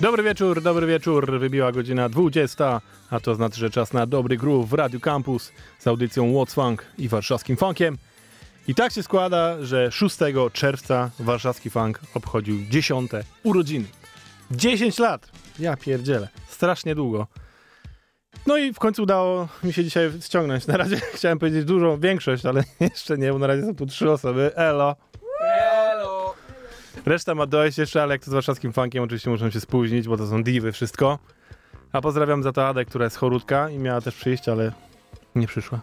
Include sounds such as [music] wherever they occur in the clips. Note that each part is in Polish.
Dobry wieczór, dobry wieczór. Wybiła godzina 20, a to znaczy, że czas na dobry groove w Radio Campus z audycją What's Funk i warszawskim funkiem. I tak się składa, że 6 czerwca warszawski funk obchodził 10 urodziny. 10 lat! Ja pierdzielę. Strasznie długo. No i w końcu udało mi się dzisiaj ściągnąć. Na razie [laughs] chciałem powiedzieć dużą większość, ale [laughs] jeszcze nie, bo na razie są tu trzy osoby. Elo! Reszta ma dojść jeszcze, ale jak to z warszawskim funkiem, oczywiście muszą się spóźnić, bo to są diwy, wszystko. A pozdrawiam za to Adę, która jest chorutka i miała też przyjść, ale nie przyszła.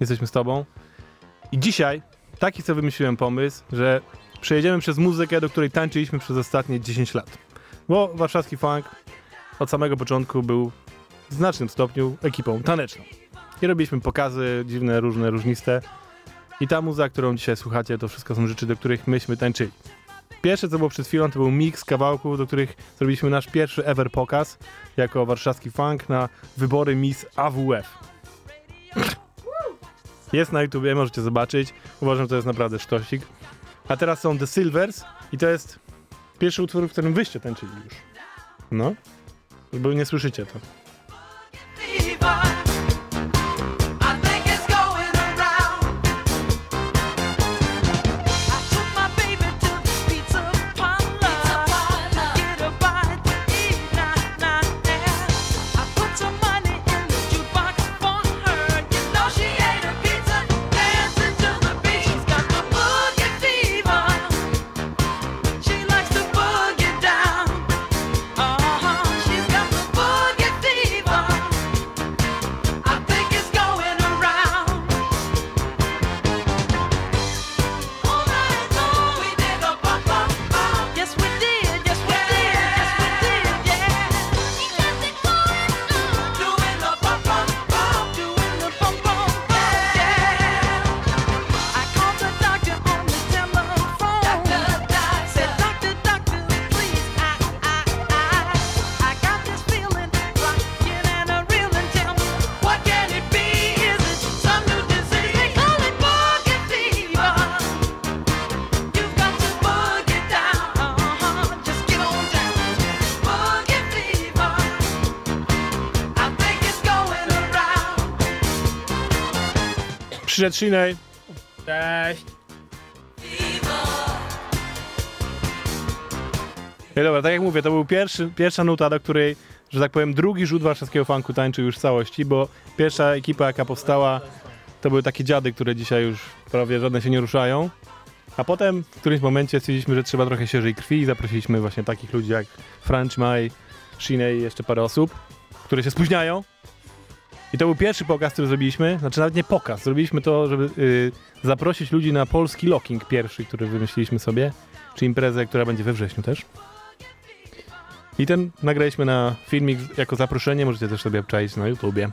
Jesteśmy z tobą. I dzisiaj taki sobie wymyśliłem pomysł, że przejedziemy przez muzykę, do której tańczyliśmy przez ostatnie 10 lat. Bo warszawski funk od samego początku był w znacznym stopniu ekipą taneczną. I robiliśmy pokazy dziwne, różne, różniste. I ta muza, którą dzisiaj słuchacie, to wszystko są rzeczy, do których myśmy tańczyli. Pierwsze, co było przed chwilą, to był miks kawałków, do których zrobiliśmy nasz pierwszy ever pokaz jako warszawski funk na wybory Miss AWF. Jest na YouTubie, możecie zobaczyć. Uważam, że to jest naprawdę sztosik. A teraz są The Silvers I to jest pierwszy utwór, w którym wyście tańczyli już. No. Bo nie słyszycie to. Shinej. Cześć. No dobra, tak jak mówię, to był pierwszy, pierwsza nuta, do której, że tak powiem, drugi rzut warszawskiego funku tańczył już w całości, bo pierwsza ekipa, jaka powstała, to były takie dziady, które dzisiaj już prawie żadne się nie ruszają. A potem w którymś momencie stwierdziliśmy, że trzeba trochę świeżej krwi i zaprosiliśmy właśnie takich ludzi jak French Mai, Shinej i jeszcze parę osób, które się spóźniają. I to był pierwszy pokaz, który zrobiliśmy. Znaczy nawet nie pokaz, zrobiliśmy to, żeby y, zaprosić ludzi na polski locking pierwszy, który wymyśliliśmy sobie, czy imprezę, która będzie we wrześniu też. I ten nagraliśmy na filmik jako zaproszenie, możecie też sobie obczaić na YouTubie.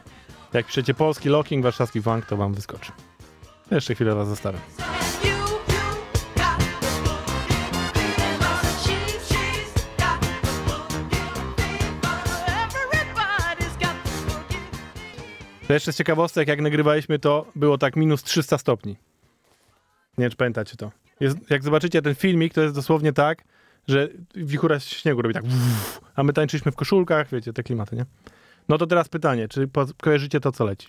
Jak piszecie polski locking, warszawski funk, to wam wyskoczy. Jeszcze chwilę was zostawię. To jeszcze z ciekawostek, jak nagrywaliśmy to, było tak minus 300 stopni. Nie wiem, czy pamiętacie to. Jest, jak zobaczycie ten filmik, to jest dosłownie tak, że wichura śniegu robi tak a my tańczyliśmy w koszulkach, wiecie, te klimaty, nie? No to teraz pytanie, czy kojarzycie to, co leci?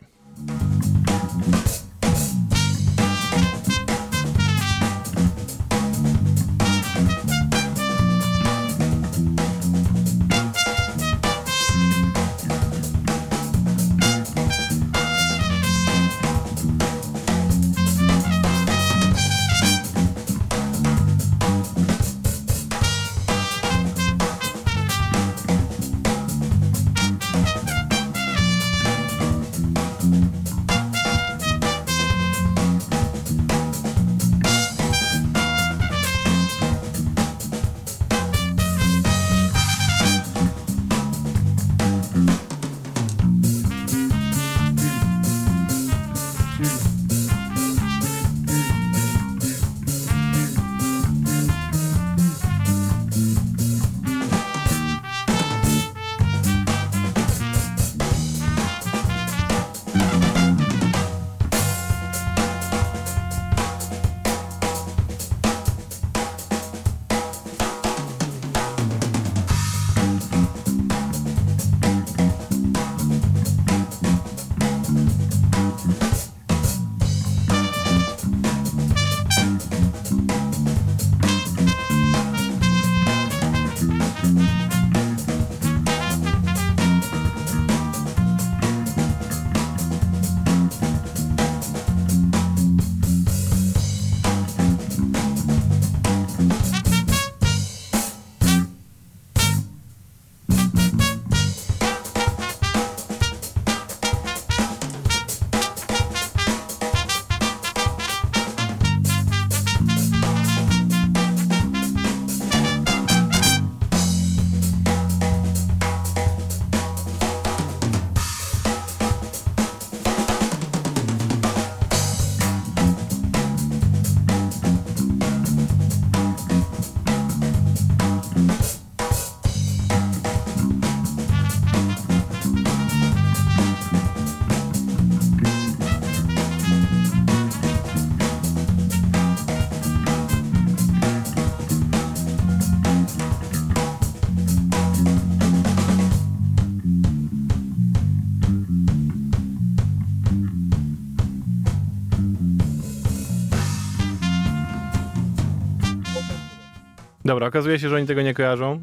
Dobra, okazuje się, że oni tego nie kojarzą.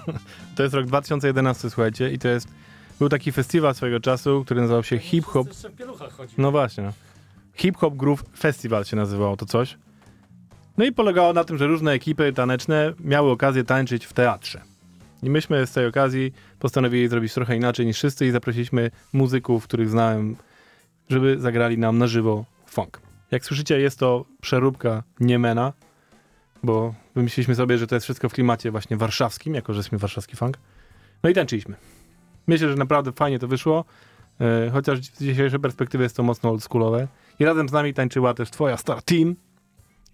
[laughs] to jest rok 2011, słuchajcie, i to jest. Był taki festiwal swojego czasu, który nazywał się Hip Hop. No właśnie. no. Hip Hop Groove Festival się nazywało to coś. No i polegało na tym, że różne ekipy taneczne miały okazję tańczyć w teatrze. I myśmy z tej okazji postanowili zrobić trochę inaczej niż wszyscy i zaprosiliśmy muzyków, których znałem, żeby zagrali nam na żywo funk. Jak słyszycie, jest to przeróbka Niemena, bo wymyśliliśmy sobie, że to jest wszystko w klimacie właśnie warszawskim, jako że jesteśmy warszawski funk. No i tańczyliśmy. Myślę, że naprawdę fajnie to wyszło, e, chociaż z dzisiejszej perspektywy jest to mocno oldschoolowe. I razem z nami tańczyła też twoja Star Team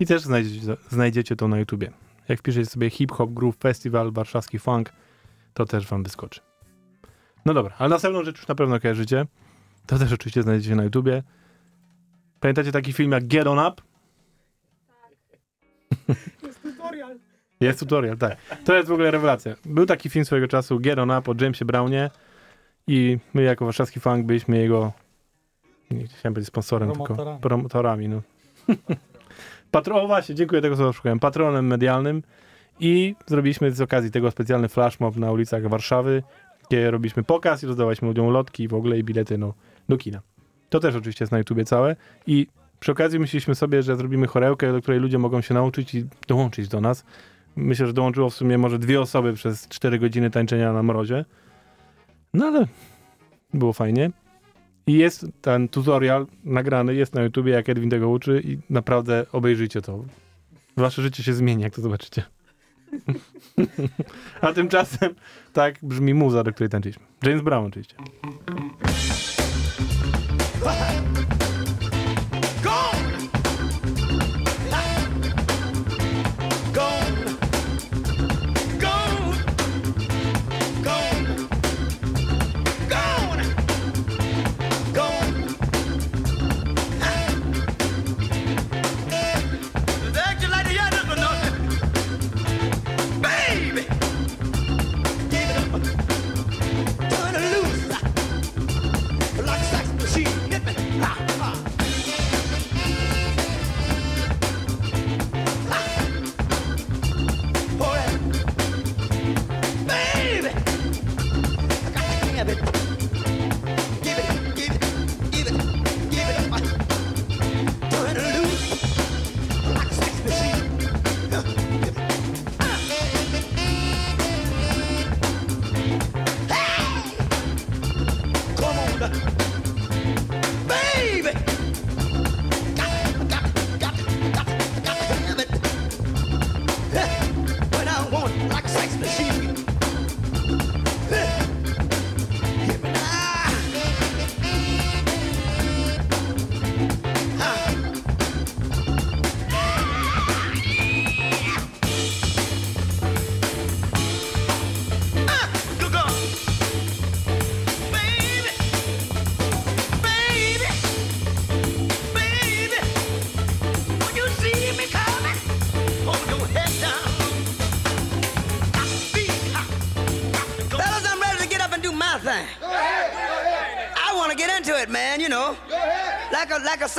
i też znajdziecie, znajdziecie to na YouTubie. Jak wpiszecie sobie Hip Hop Groove Festival Warszawski Funk, to też wam wyskoczy. No dobra, ale następną rzecz już na pewno kojarzycie. To też oczywiście znajdziecie na YouTubie. Pamiętacie taki film jak Get On Up? Jest tutorial. Jest tutorial, tak. To jest w ogóle rewelacja. Był taki film swojego czasu, Get On Up o Jamesie Brownie i my jako warszawski funk byliśmy jego, nie chciałem być sponsorem, tylko Promotorami. promotorami. No. [laughs] Patro, o właśnie, dziękuję, tego słowa szukałem. Patronem medialnym i zrobiliśmy z okazji tego specjalny flash mob na ulicach Warszawy, gdzie robiliśmy pokaz i rozdawaliśmy ludziom lotki w ogóle i bilety no, do kina. To też oczywiście jest na YouTubie całe i przy okazji myśleliśmy sobie, że zrobimy chorełkę, do której ludzie mogą się nauczyć i dołączyć do nas. Myślę, że dołączyło w sumie może dwie osoby przez 4 godziny tańczenia na mrozie. No ale było fajnie. I jest ten tutorial nagrany, jest na YouTubie, jak Edwin tego uczy i naprawdę obejrzyjcie to. Wasze życie się zmieni, jak to zobaczycie. [laughs] A tymczasem tak brzmi muza, do której tańczyliśmy. James Brown oczywiście.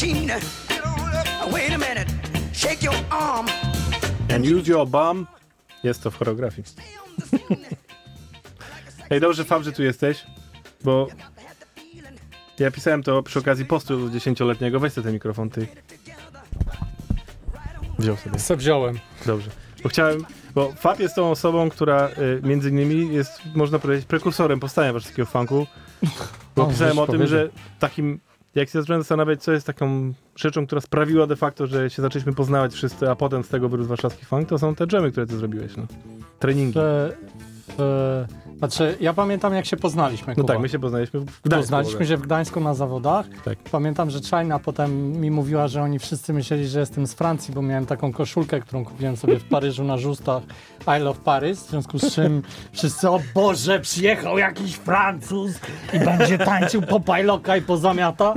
machine. Wait a minute, shake your arm. And use your bum. Jest to w choreografii. Ej, dobrze, Fab, że tu jesteś, bo ja pisałem to przy okazji postu dziesięcioletniego. Weź sobie ten mikrofon, ty. Wziął sobie. Se wziąłem. Dobrze. Bo chciałem, bo Fab jest tą osobą, która y, między innymi jest, można powiedzieć, prekursorem powstania warszawskiego funku. Bo O, pisałem o tym, powiedział. że takim, jak się zacząłem zastanawiać, co jest taką rzeczą, która sprawiła de facto, że się zaczęliśmy poznawać wszyscy, a potem z tego wyrósł warszawski funk, to są te dżemy, które ty zrobiłeś, no. Treningi. W... Znaczy, ja pamiętam jak się poznaliśmy, No Kuba. tak, my się poznaliśmy w Gdańsku. Poznaliśmy się w Gdańsku na zawodach. Tak. Pamiętam, że China potem mi mówiła, że oni wszyscy myśleli, że jestem z Francji, bo miałem taką koszulkę, którą kupiłem sobie w Paryżu na żustach I love Paris, w związku z czym wszyscy, o Boże, przyjechał jakiś Francuz i będzie tańczył po pajloka i po zamiata.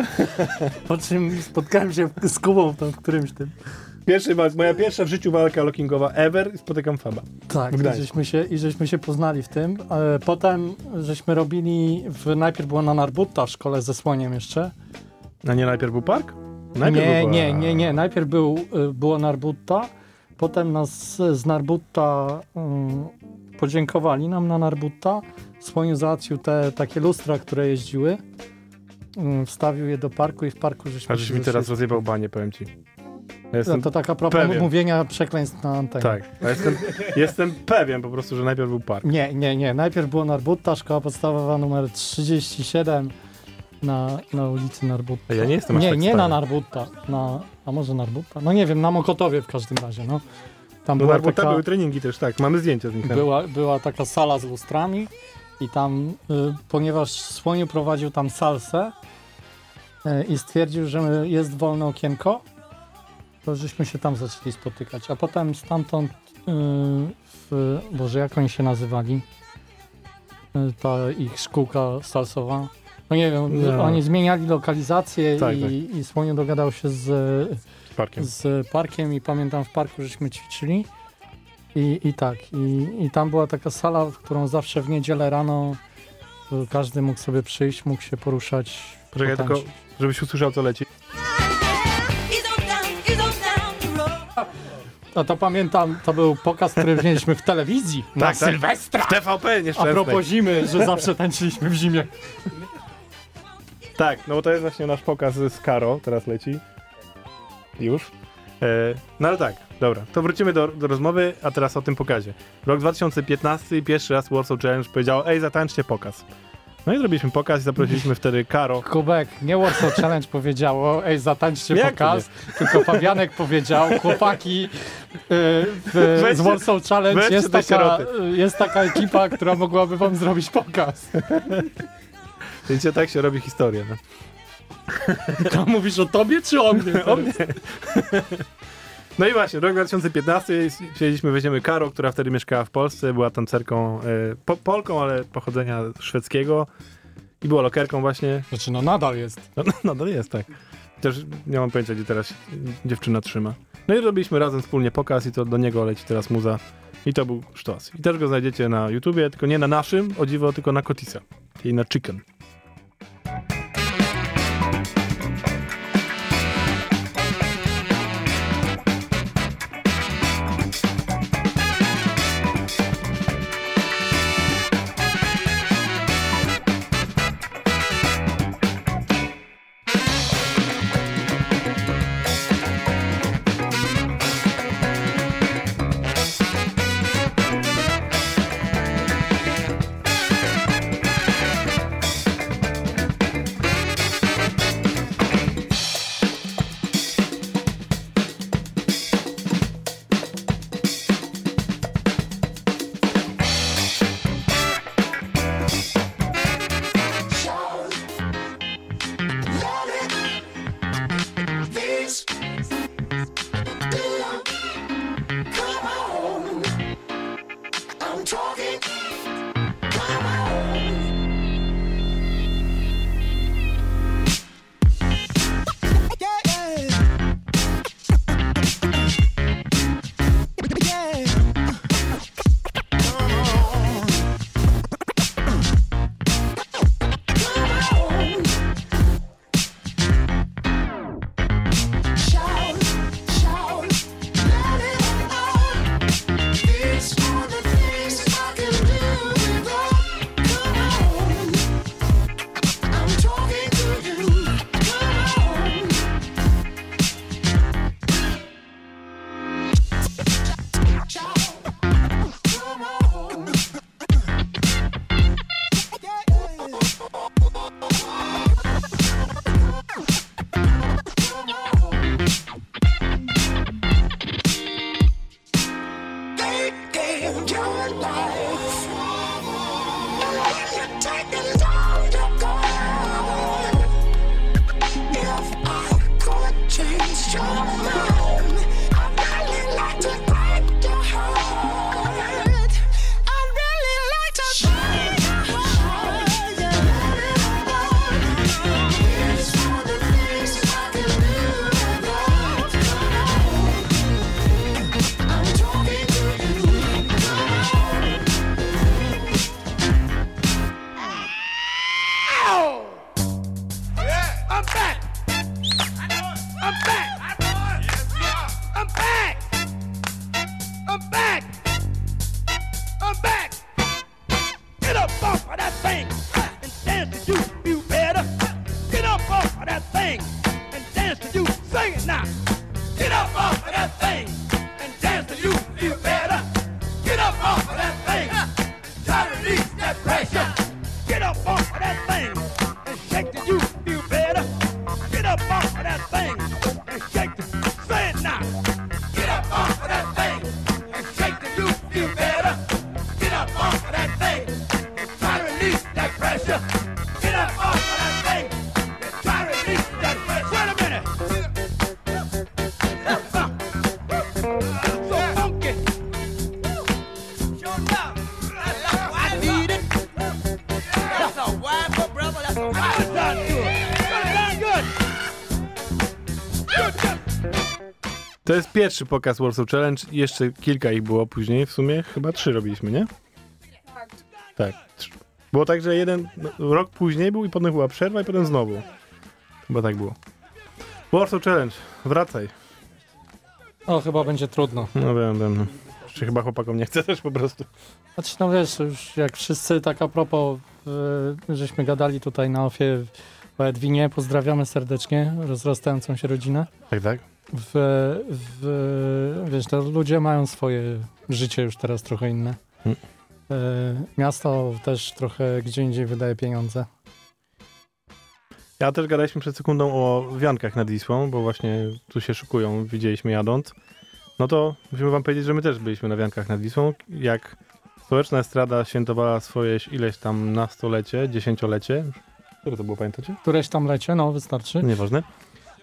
Po czym spotkałem się z Kubą w którymś tym. Pierwszy, wa- moja pierwsza w życiu walka lockingowa ever i spotykam Faba. Tak, i żeśmy, się, i żeśmy się poznali w tym. E, Potem żeśmy robili, w, najpierw było na Narbutta w szkole ze Słoniem jeszcze. A nie najpierw był park? Najpierw nie, był nie, nie, nie. Najpierw był, y, było Narbutta, potem nas z Narbutta y, podziękowali nam na Narbutta. Słoniu załatwił te takie lustra, które jeździły. Y, Wstawił je do parku i w parku żeśmy A żeś mi teraz rozjebał banie, powiem ci. Ja No jestem, to taka propos pewien. mówienia przekleństw na antenie. tak, jestem, jestem pewien po prostu, że najpierw był park. Nie, nie, nie. Najpierw było Narbutta, szkoła podstawowa numer 37 na, na ulicy Narbutta. Ja nie jestem aż Nie, tak nie stary. na Narbutta. Na, a może Narbutta? No nie wiem, na Mokotowie w każdym razie, no. Tam No była, tak, taka, były treningi też, tak, mamy zdjęcia z nich. tam. była, była taka sala z lustrami i tam, y, ponieważ Słoniu prowadził tam salsę y, i stwierdził, że jest wolne okienko, to żeśmy się tam zaczęli spotykać. A potem stamtąd, y, w, Boże, jak oni się nazywali? Y, ta ich szkółka salsowa. No nie wiem, No. oni zmieniali lokalizację Tak, i, tak. i Słoniu dogadał się z, Z parkiem. z parkiem i pamiętam w parku żeśmy ćwiczyli i, i tak, i, i tam była taka sala, w którą zawsze w niedzielę rano y, każdy mógł sobie przyjść, mógł się poruszać. Poczekaj, tylko, żebyś usłyszał, co leci. A to pamiętam, to był pokaz, który wzięliśmy w telewizji na Tak, tak. Sylwestra. W TVP A nieszczęsnej. propos zimy, że zawsze tańczyliśmy w zimie. Tak, no bo to jest właśnie nasz pokaz z Karo, teraz leci. Już. E, no ale tak, dobra, to wrócimy do, do rozmowy, a teraz o tym pokazie. Rok 2015, pierwszy raz Warsaw Challenge powiedział, ej, zatańczcie pokaz. No i zrobiliśmy pokaz i zaprosiliśmy wtedy Karo. Kubek, nie Warsaw Challenge powiedziało, ej, zatańczcie Jak pokaz, tylko Fabianek powiedział, chłopaki, y, w, z Warsaw Challenge jest taka, jest taka ekipa, która mogłaby wam zrobić pokaz. Więc tak się robi historię. No. To mówisz o tobie czy o mnie? [laughs] O mnie. No i właśnie, rok 2015, siedzieliśmy, weźmiemy Karo, która wtedy mieszkała w Polsce, była tancerką, e, po, Polką, ale pochodzenia szwedzkiego i była lokerką właśnie. Znaczy, no nadal jest. No, no, nadal jest, tak. Też nie mam pojęcia, gdzie teraz dziewczyna trzyma. No i robiliśmy razem wspólnie pokaz i to do niego leci teraz muza. I to był sztos. I też go znajdziecie na YouTubie, tylko nie na naszym, o dziwo, tylko na Kotisa, czyli na Chicken. To jest pierwszy pokaz Warsaw Challenge. Jeszcze kilka ich było później. W sumie chyba trzy robiliśmy, nie? Tak. Było tak, że jeden no, rok później był i potem była przerwa i potem znowu. Chyba tak było. Warsaw Challenge. Wracaj. O, chyba będzie trudno. No wiem, wiem. Czy chyba chłopakom nie chce też po prostu. Znaczy, no wiesz, już jak wszyscy tak a propos, e, żeśmy gadali tutaj na ofie o Edwinie, pozdrawiamy serdecznie rozrastającą się rodzinę. Tak, tak? W, w, wiesz, to ludzie mają swoje życie już teraz trochę inne. Hmm. E, miasto też trochę gdzie indziej wydaje pieniądze. Ja też gadaliśmy przed sekundą o wiankach nad Wisłą, bo właśnie tu się szykują, widzieliśmy jadąc. No to musimy wam powiedzieć, że my też byliśmy na wiankach nad Wisłą. Jak Społeczna Estrada świętowała swoje ileś tam na stolecie, dziesięciolecie. Które to było, pamiętacie? Któreś tam lecie, no wystarczy. Nieważne.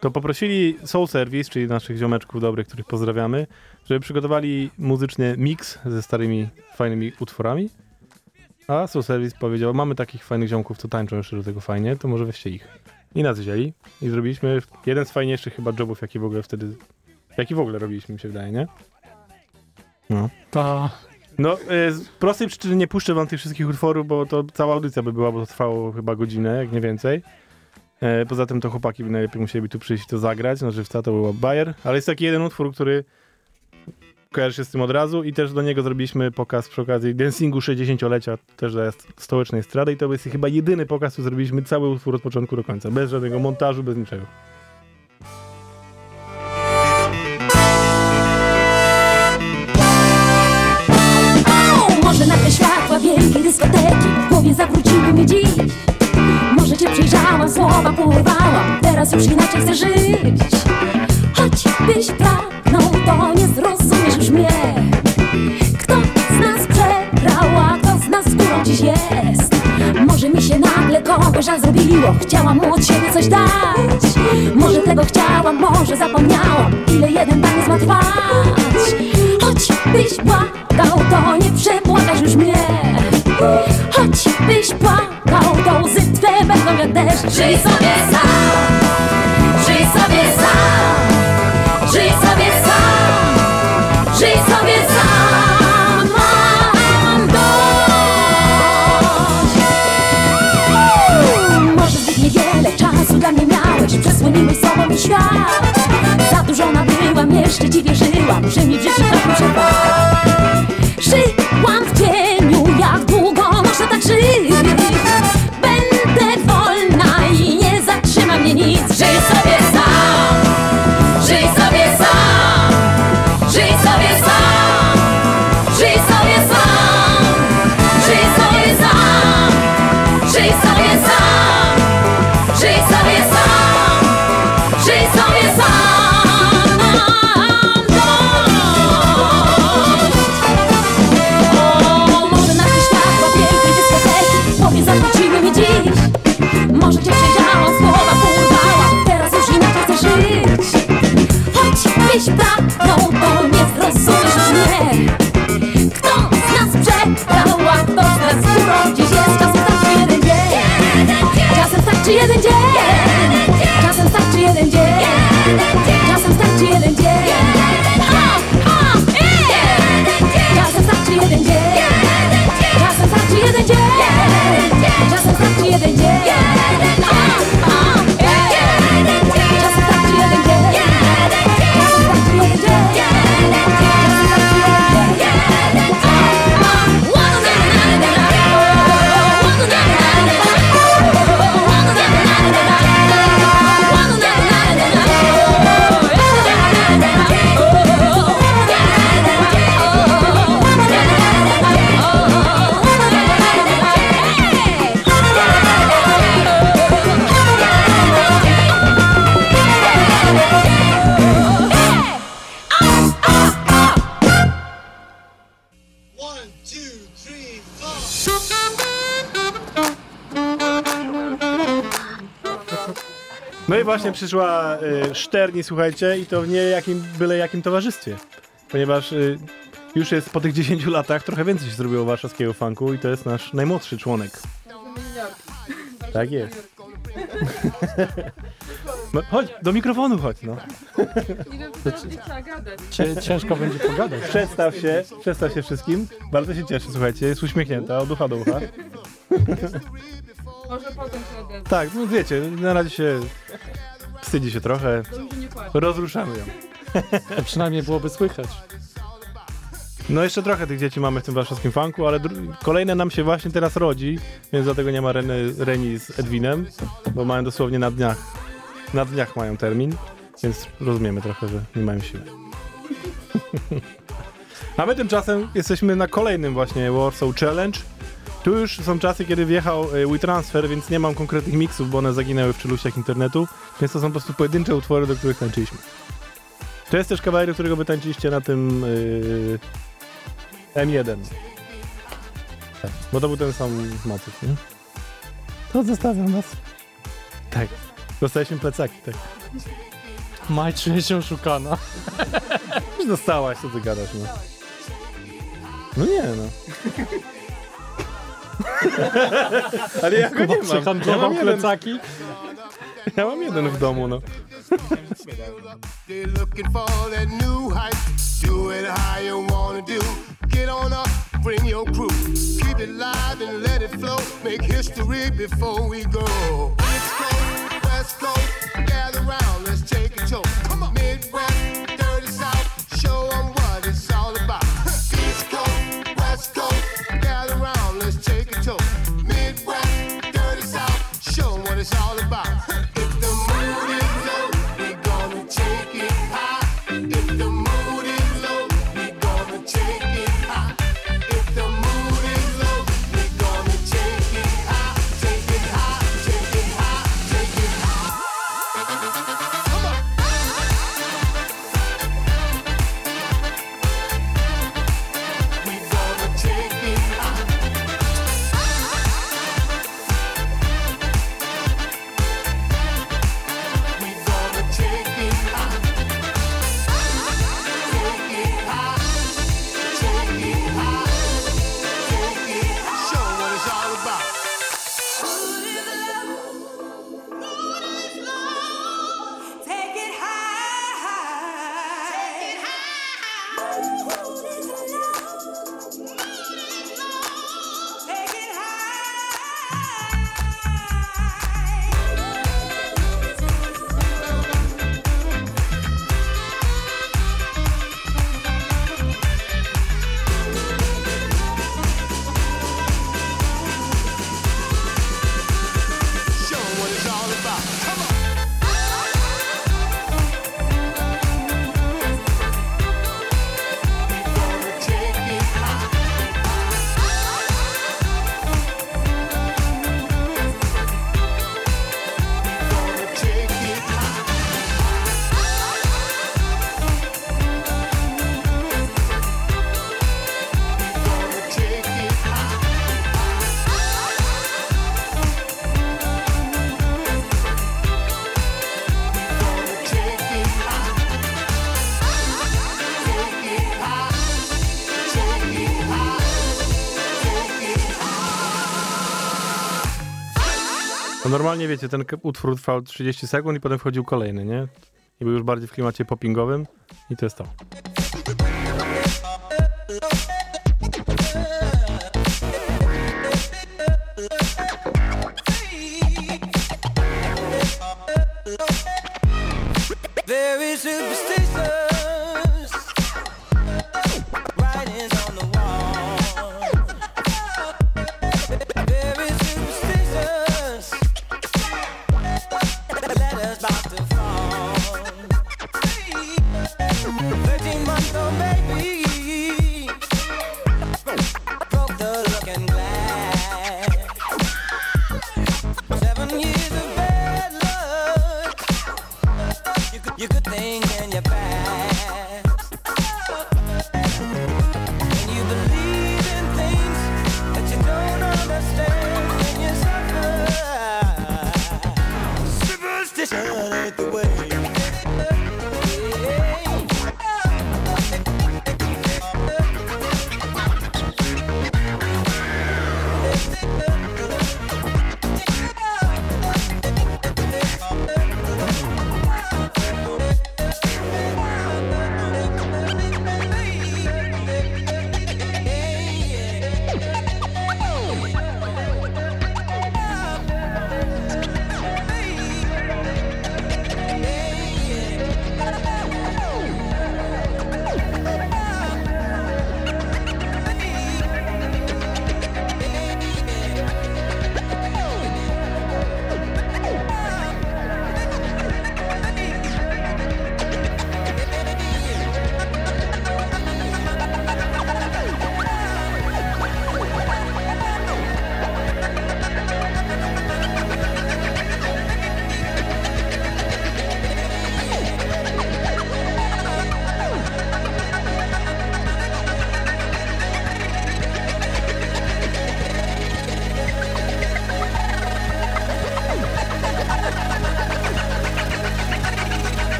To poprosili Soul Service, czyli naszych ziomeczków dobrych, których pozdrawiamy, żeby przygotowali muzyczny mix ze starymi, fajnymi utworami. A Soul Service powiedział, mamy takich fajnych ziomków, co tańczą jeszcze do tego fajnie, to może weźcie ich. I nas wzięli i zrobiliśmy jeden z fajniejszych chyba jobów, jaki w ogóle wtedy, jaki w ogóle robiliśmy, mi się wydaje, nie? No. Ta, No, e, z prostej przyczyny nie puszczę wam tych wszystkich utworów, bo to cała audycja by była, bo to trwało chyba godzinę, jak nie więcej. E, poza tym to chłopaki by najlepiej musieli tu przyjść to zagrać, na żywca to było Bayer, ale jest taki jeden utwór, który kojarzy się z tym od razu i też do niego zrobiliśmy pokaz przy okazji dancingu 60-lecia też dla stołecznej strady i to jest chyba jedyny pokaz, który zrobiliśmy cały utwór od początku do końca, bez żadnego montażu, bez niczego. Może na te światła wielkiej dyskoteki W głowie zawróciły mi dziś. Może porwałam Teraz już inaczej chcę żyć. Choćbyś pragnął, to nie zrozumiesz już mnie. Kto z nas przegrał, a kto z nas skórą dziś jest? Może mi się nagle kogoś żal zrobiło Chciałam mu od siebie coś dać. Może tego chciałam, może zapomniałam Ile jeden taniec ma trwać Choćbyś płakał, to nie przepłakasz już mnie. Choćbyś płakał, to łzy twe będą jak deszcz. Żyj sobie sam, jeszcze ci wierzyłam Że mi w życiu tak muszę jeden dzień przyszła y, Szterni, słuchajcie, i to w nie jakim, byle jakim towarzystwie. Ponieważ y, już jest po tych 10 latach trochę więcej się zrobiło warszawskiego funku i to jest nasz najmłodszy członek. Tak jest. [laughs] No, chodź, do mikrofonu chodź, no. Ciężko będzie pogadać. Przedstaw się, przedstaw się wszystkim. Bardzo się cieszę, słuchajcie, jest uśmiechnięta od ucha do ucha. Może potem się odezwę. Tak, no wiecie, na razie się wstydzi się trochę. Rozruszamy ją. To przynajmniej byłoby słychać. No jeszcze trochę tych dzieci mamy w tym warszawskim funku, ale kolejne nam się właśnie teraz rodzi, więc dlatego nie ma Reny, Reni z Edwinem, bo mają dosłownie na dniach, na dniach mają termin, więc rozumiemy trochę, że nie mają siły. [laughs] A my tymczasem jesteśmy na kolejnym właśnie Warsaw Challenge. Tu już są czasy, kiedy wjechał y, WeTransfer, więc nie mam konkretnych miksów, bo one zaginęły w czeluściach internetu, więc to są po prostu pojedyncze utwory, do których tańczyliśmy. To jest też kawałek, do którego wy tańczyliście na tym yy, M1. Tak, bo to był ten sam motyw, nie? To zostawiam was. Tak. Dostaliśmy plecaki, tak. Maj czuje się oszukana. Już dostałaś, co ty gadasz, no. No nie, no. [laughs] Ale ja go Kuba nie mam. Ja przehandlował mam, jeden, plecaki. ja mam jeden w domu, no. They're looking for that new hype. Do it how you wanna do. Get on up, bring your crew. Keep it live and let it flow. Make history before we go. East Coast, West Coast, gather round, let's take a tour. It's all about. Normalnie wiecie, ten utwór trwał 30 sekund i potem wchodził kolejny, nie? I był już bardziej w klimacie poppingowym i to jest to.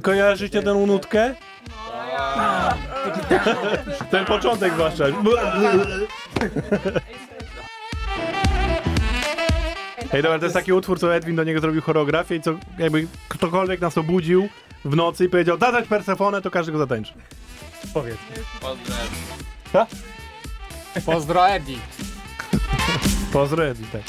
Kojarzycie tę nutkę? Ten początek zwłaszcza. Ej, dobra, to jest taki utwór, co Edwin do niego zrobił choreografię i co jakby ktokolwiek nas obudził w nocy i powiedział zadać Persefonę, to każdy go zatańczy. Powiedz. Pozdro Eddie. Pozdro Edwin, tak.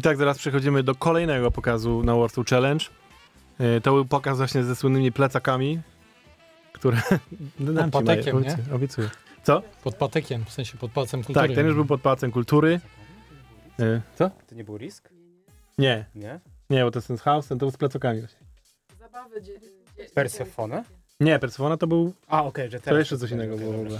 I tak zaraz przechodzimy do kolejnego pokazu na Warsaw Challenge. E, To był pokaz właśnie ze słynnymi plecakami, które... [laughs] Dam ci, patekiem, Maja, obiecuję, Obiecuję. Co? Pod patekiem, w sensie pod palcem kultury. Tak, ten już był pod Pałacem Kultury. E, Co? To nie był risk? Nie, Nie? nie, bo to jest ten house, ten to był z plecakami właśnie. Zabawy Persefone? Nie, Persefona to był... A, okej, że To teraz... jeszcze coś innego było w ogóle.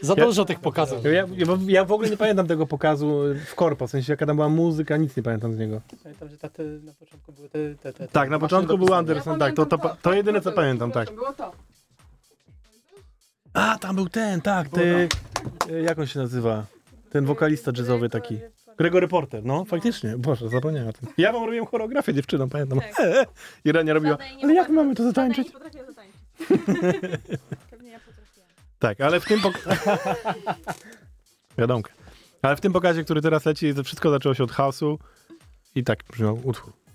Za Ja- dużo tych pokazów. Ja, ja, ja w ogóle nie pamiętam tego pokazu w korpo, w sensie jaka tam była muzyka, nic nie pamiętam z niego. Pamiętam, że te, na początku były te... te, te, te Tak, na początku był. Anderson, tak, to, to, to, to jedyne co pamiętam, tak. Było to. A, tam był ten, tak, ty, e, jak on się nazywa? Ten wokalista jazzowy taki. Gregory Porter, no faktycznie, boże, zapomniałem o tym. Ja wam robiłem choreografię dziewczyną, pamiętam. Tak. [laughs] I Rania robiła, ale jak my mamy to zatańczyć? Nie potrafię zatańczyć. [laughs] Tak, ale w tym pokazie... [laughs] Wiadomka. Ale w tym pokazie, który teraz leci, to wszystko zaczęło się od chaosu i tak brzmiał utwór.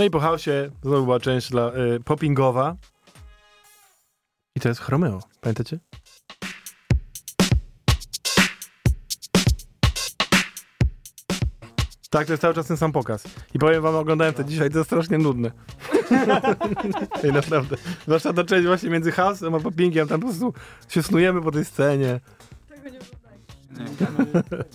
No i po hausie znowu była część dla y, poppingowa. I to jest Chromeo. Pamiętacie? Tak, to jest cały czas ten sam pokaz. I powiem wam, oglądałem to dzisiaj, to jest strasznie nudne. [laughs] Ej, naprawdę. Zwłaszcza ta część właśnie między house'em a poppingiem, tam po prostu się snujemy po tej scenie. Tego nie oglądaj.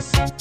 Peace.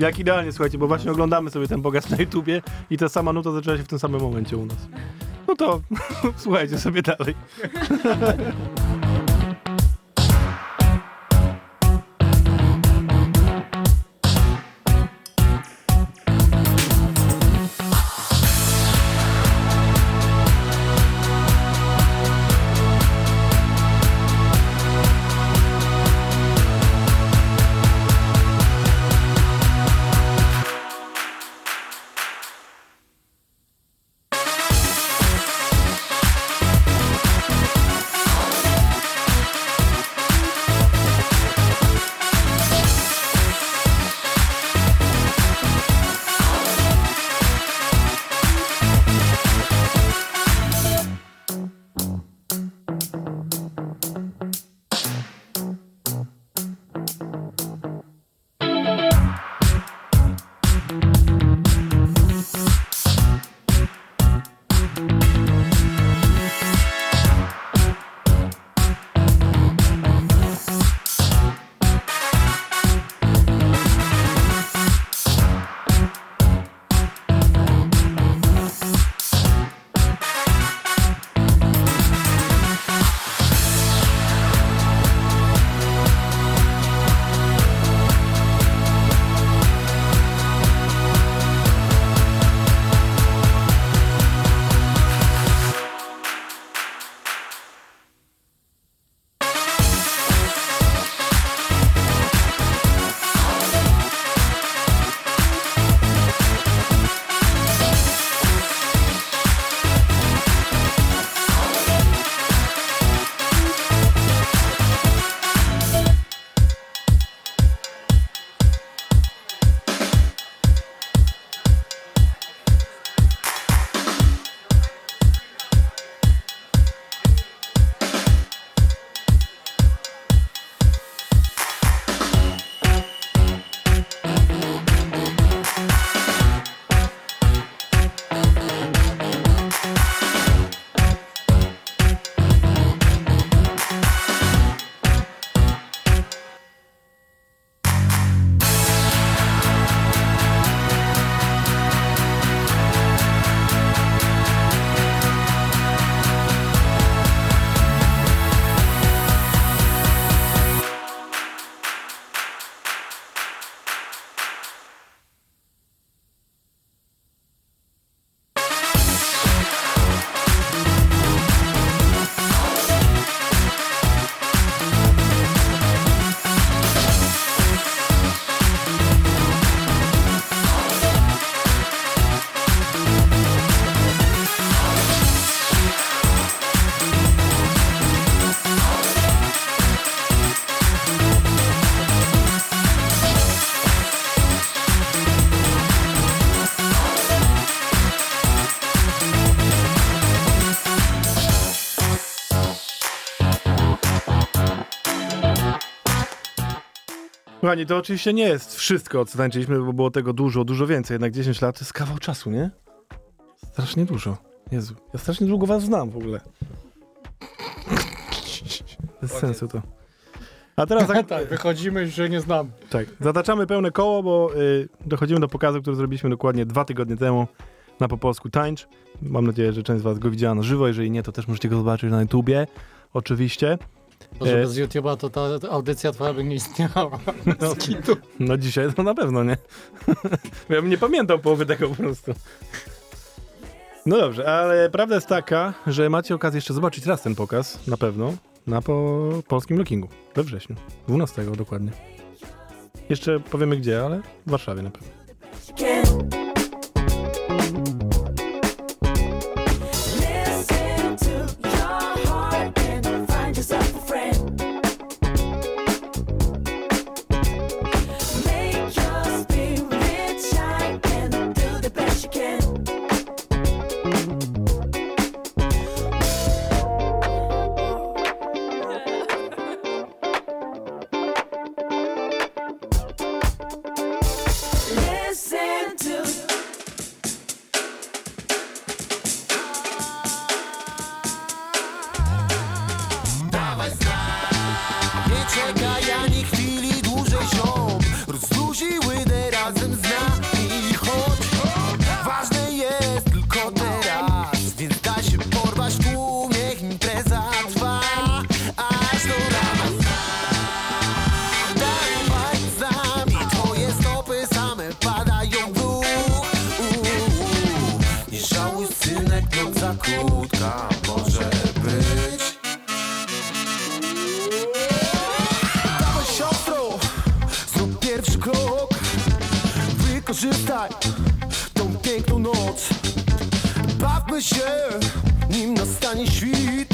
Jak idealnie, słuchajcie, bo właśnie oglądamy sobie ten pokaz na YouTubie i ta sama nuta zaczęła się w tym samym momencie u nas. No to [laughs] słuchajcie sobie dalej. Kochani, to oczywiście nie jest wszystko, co tańczyliśmy, bo było tego dużo, dużo więcej. Jednak 10 lat to jest kawał czasu, nie? Strasznie dużo. Jezu, ja strasznie długo was znam w ogóle. Bez sensu to. A teraz [laughs] tak, tak, wychodzimy, że nie znam. tak, zataczamy pełne koło, bo y, dochodzimy do pokazu, który zrobiliśmy dokładnie dwa tygodnie temu na Po Polsku Tańcz. Mam nadzieję, że część z was go widziała na żywo. Jeżeli nie, to też możecie go zobaczyć na YouTubie. Oczywiście. E, bez YouTube'a to ta ta audycja twoja by nie istniała. [laughs] No, no dzisiaj to na pewno, nie? Ja bym nie pamiętał połowy tego po prostu. No dobrze, ale prawda jest taka, że macie okazję jeszcze zobaczyć raz ten pokaz, na pewno, na po polskim lookingu we wrześniu, 12 dokładnie. Jeszcze powiemy gdzie, ale w Warszawie na pewno. Świt.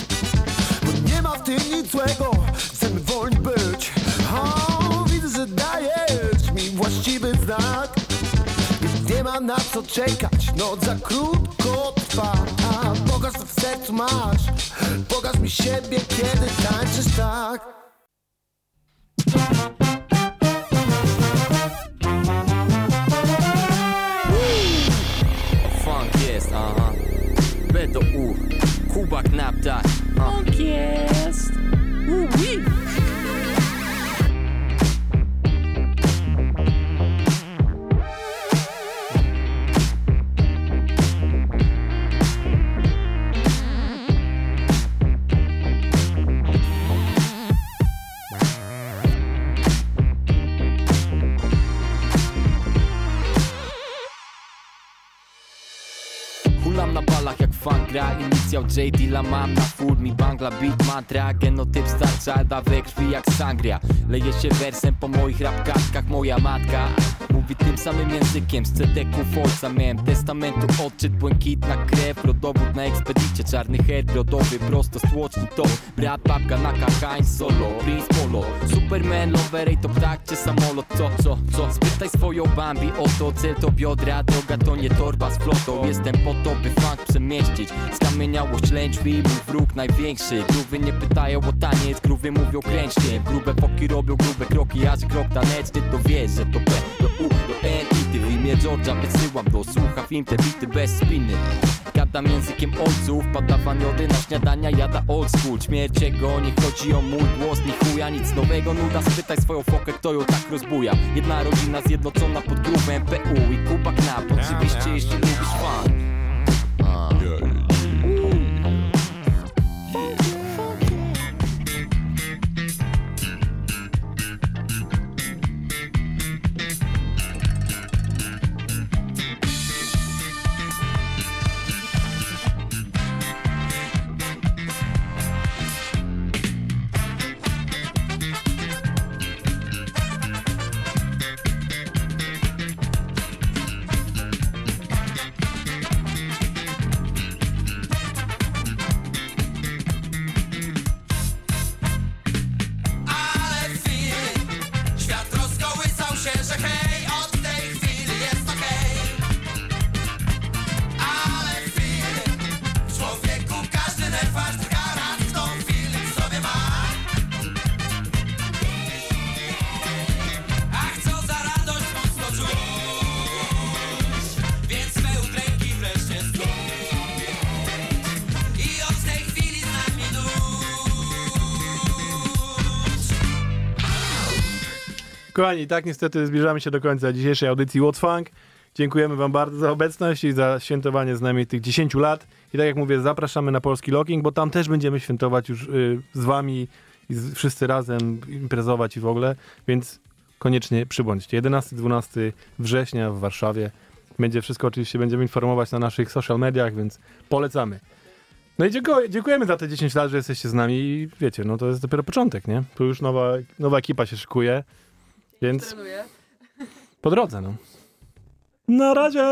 Bo nie ma w tym nic złego, chcemy wolni być. O, Widzę, że dajesz mi właściwy znak. Nie ma na co czekać, noc za krótko trwa. A pokaż co w sercu masz, pokaż mi siebie, kiedy tańczysz tak. Funk jest, aha. Będą u Kubak na ptak Funk jest Uwi. Inicjał J Dilla mam na full Mi bangla beat mantra Genotyp starcza da we krwi jak sangria. Leje się wersem po moich rapkartkach Moja matka Mówi tym samym językiem z CDK-u Forza Miałem testamentu odczyt Błękitna krew Rodowód na ekspedycie Czarny herb rodowy Prosto z tłoczni to. Brat babka na kakań solo Prince Polo. Superman Loverej to ptak czy samolot Co, co, co? Spytaj swoją Bambi o to Cel to biodra Droga to nie torba z flotą. Jestem po to by funk przemieścić Skamieniałość lędźwi Mój wróg największy. Gruwy nie pytają o taniec Gruwy mówią kręćcie Grube foki robią grube kroki Aż krok taneczny to wiesz, że to B do U do N i ty w imię George'a wysyłam do słuchawim te bity bez spiny. Gadam językiem ojców, padawaniody na śniadania jada old school. Śmierć jego, nie chodzi o mój głos, ni chuja, nic nowego. Nuda, spytaj swoją fokę, kto ją tak rozbuja. Jedna rodzina zjednoczona pod grubem PU i Kuba Knap Oczywiście jeśli lubisz fan A. Kochani, tak niestety zbliżamy się do końca dzisiejszej audycji What's Funk. Dziękujemy Wam bardzo za obecność i za świętowanie z nami tych 10 lat. I tak jak mówię, zapraszamy na polski locking, bo tam też będziemy świętować już y, z Wami i z, wszyscy razem imprezować i w ogóle, więc koniecznie przybądźcie. 11-12 września w Warszawie. Będzie wszystko oczywiście, będziemy informować na naszych social mediach, więc polecamy. No i dziękuję, dziękujemy za te 10 lat, że jesteście z nami i wiecie, no to jest dopiero początek, nie? Tu już nowa, nowa ekipa się szykuje, więc Trenuję. po drodze, no. Na razie!